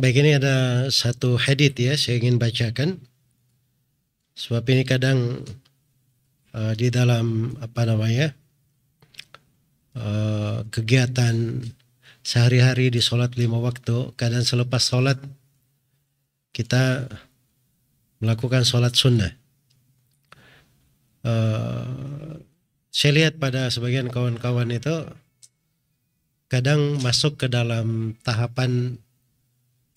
Baik ini ada satu hadith ya saya ingin bacakan. Sebab ini kadang uh, di dalam apa namanya uh, kegiatan sehari-hari di sholat lima waktu, kadang selepas sholat kita melakukan sholat sunnah. Uh, saya lihat pada sebagian kawan-kawan itu kadang masuk ke dalam tahapan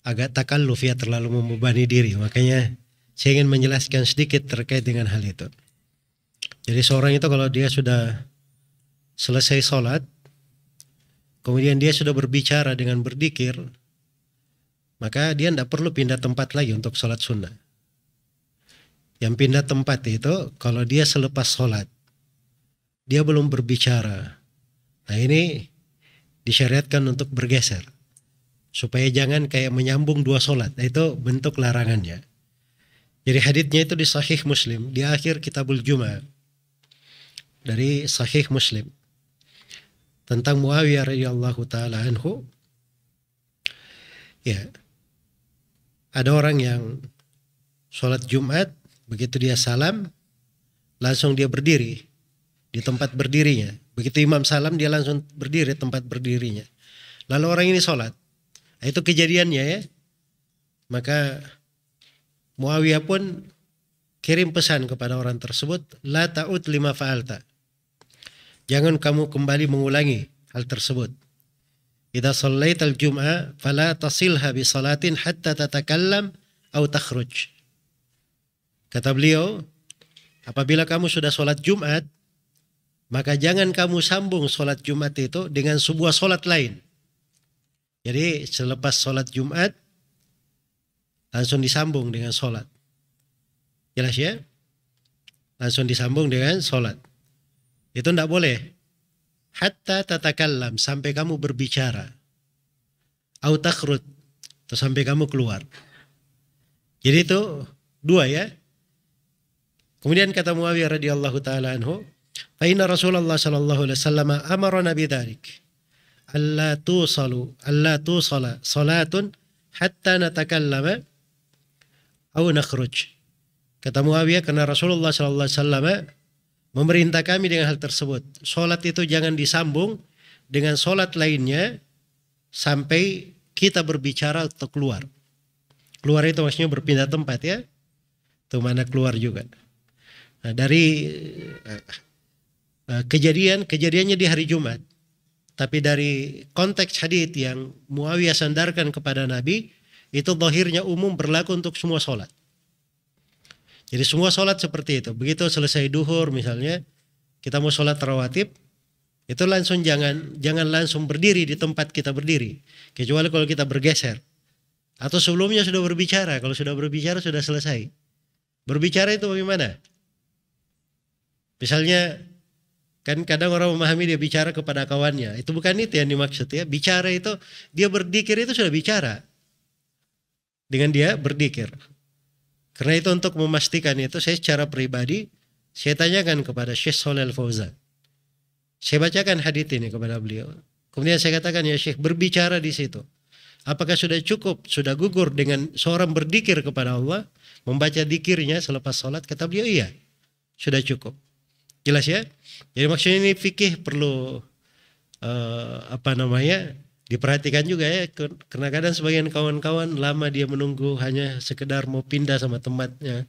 agak takalluf ya terlalu membebani diri. Makanya saya ingin menjelaskan sedikit terkait dengan hal itu. Jadi seorang itu kalau dia sudah selesai sholat, kemudian dia sudah berbicara dengan berdikir, maka dia tidak perlu pindah tempat lagi untuk sholat sunnah. Yang pindah tempat itu kalau dia selepas sholat, dia belum berbicara. Nah ini disyariatkan untuk bergeser supaya jangan kayak menyambung dua solat. Itu bentuk larangannya. Jadi haditnya itu di Sahih Muslim di akhir Kitabul Jumat dari Sahih Muslim tentang Muawiyah radhiyallahu taala anhu. Ya. Ada orang yang sholat Jumat begitu dia salam langsung dia berdiri di tempat berdirinya. Begitu imam salam dia langsung berdiri tempat berdirinya. Lalu orang ini sholat. Nah, itu kejadiannya ya. Maka Muawiyah pun kirim pesan kepada orang tersebut, la ta'ud lima fa'alta. Jangan kamu kembali mengulangi hal tersebut. Idza shallaital jum'a fala tasilha bi salatin hatta tatakallam au takhruj. Kata beliau, apabila kamu sudah sholat Jumat, maka jangan kamu sambung sholat Jumat itu dengan sebuah sholat lain. Jadi selepas sholat Jumat langsung disambung dengan sholat. Jelas ya? Langsung disambung dengan sholat. Itu tidak boleh. Hatta tatakallam sampai kamu berbicara. Au takhrut atau sampai kamu keluar. Jadi itu dua ya. Kemudian kata Muawiyah radhiyallahu taala anhu, "Fa inna Rasulullah sallallahu alaihi wasallam amara nabi dzalik." Alla tusalu alla tusala salatun hatta natakallama au nakhruj. Kata Muawiyah karena Rasulullah sallallahu alaihi wasallam memerintah kami dengan hal tersebut. Salat itu jangan disambung dengan salat lainnya sampai kita berbicara atau keluar. Keluar itu maksudnya berpindah tempat ya. Itu mana keluar juga. Nah, dari uh, kejadian kejadiannya di hari Jumat. Tapi dari konteks hadis yang Muawiyah sandarkan kepada Nabi, itu zahirnya umum berlaku untuk semua sholat. Jadi semua sholat seperti itu. Begitu selesai duhur misalnya, kita mau sholat rawatib, itu langsung jangan jangan langsung berdiri di tempat kita berdiri. Kecuali kalau kita bergeser. Atau sebelumnya sudah berbicara. Kalau sudah berbicara sudah selesai. Berbicara itu bagaimana? Misalnya Kan kadang orang memahami dia bicara kepada kawannya. Itu bukan itu yang dimaksud ya. Bicara itu, dia berdikir itu sudah bicara. Dengan dia berdikir. Karena itu untuk memastikan itu, saya secara pribadi, saya tanyakan kepada Syekh Solel Fauzan. Saya bacakan hadith ini kepada beliau. Kemudian saya katakan, ya Syekh, berbicara di situ. Apakah sudah cukup, sudah gugur dengan seorang berdikir kepada Allah, membaca dikirnya selepas sholat? Kata beliau, iya, sudah cukup. Jelas ya? Jadi maksudnya ini fikih perlu uh, apa namanya diperhatikan juga ya. Karena kadang sebagian kawan-kawan lama dia menunggu hanya sekedar mau pindah sama tempatnya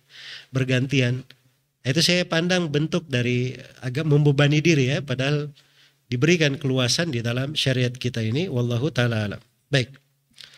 bergantian. Itu saya pandang bentuk dari agak membebani diri ya. Padahal diberikan keluasan di dalam syariat kita ini. Wallahu taala alam. Baik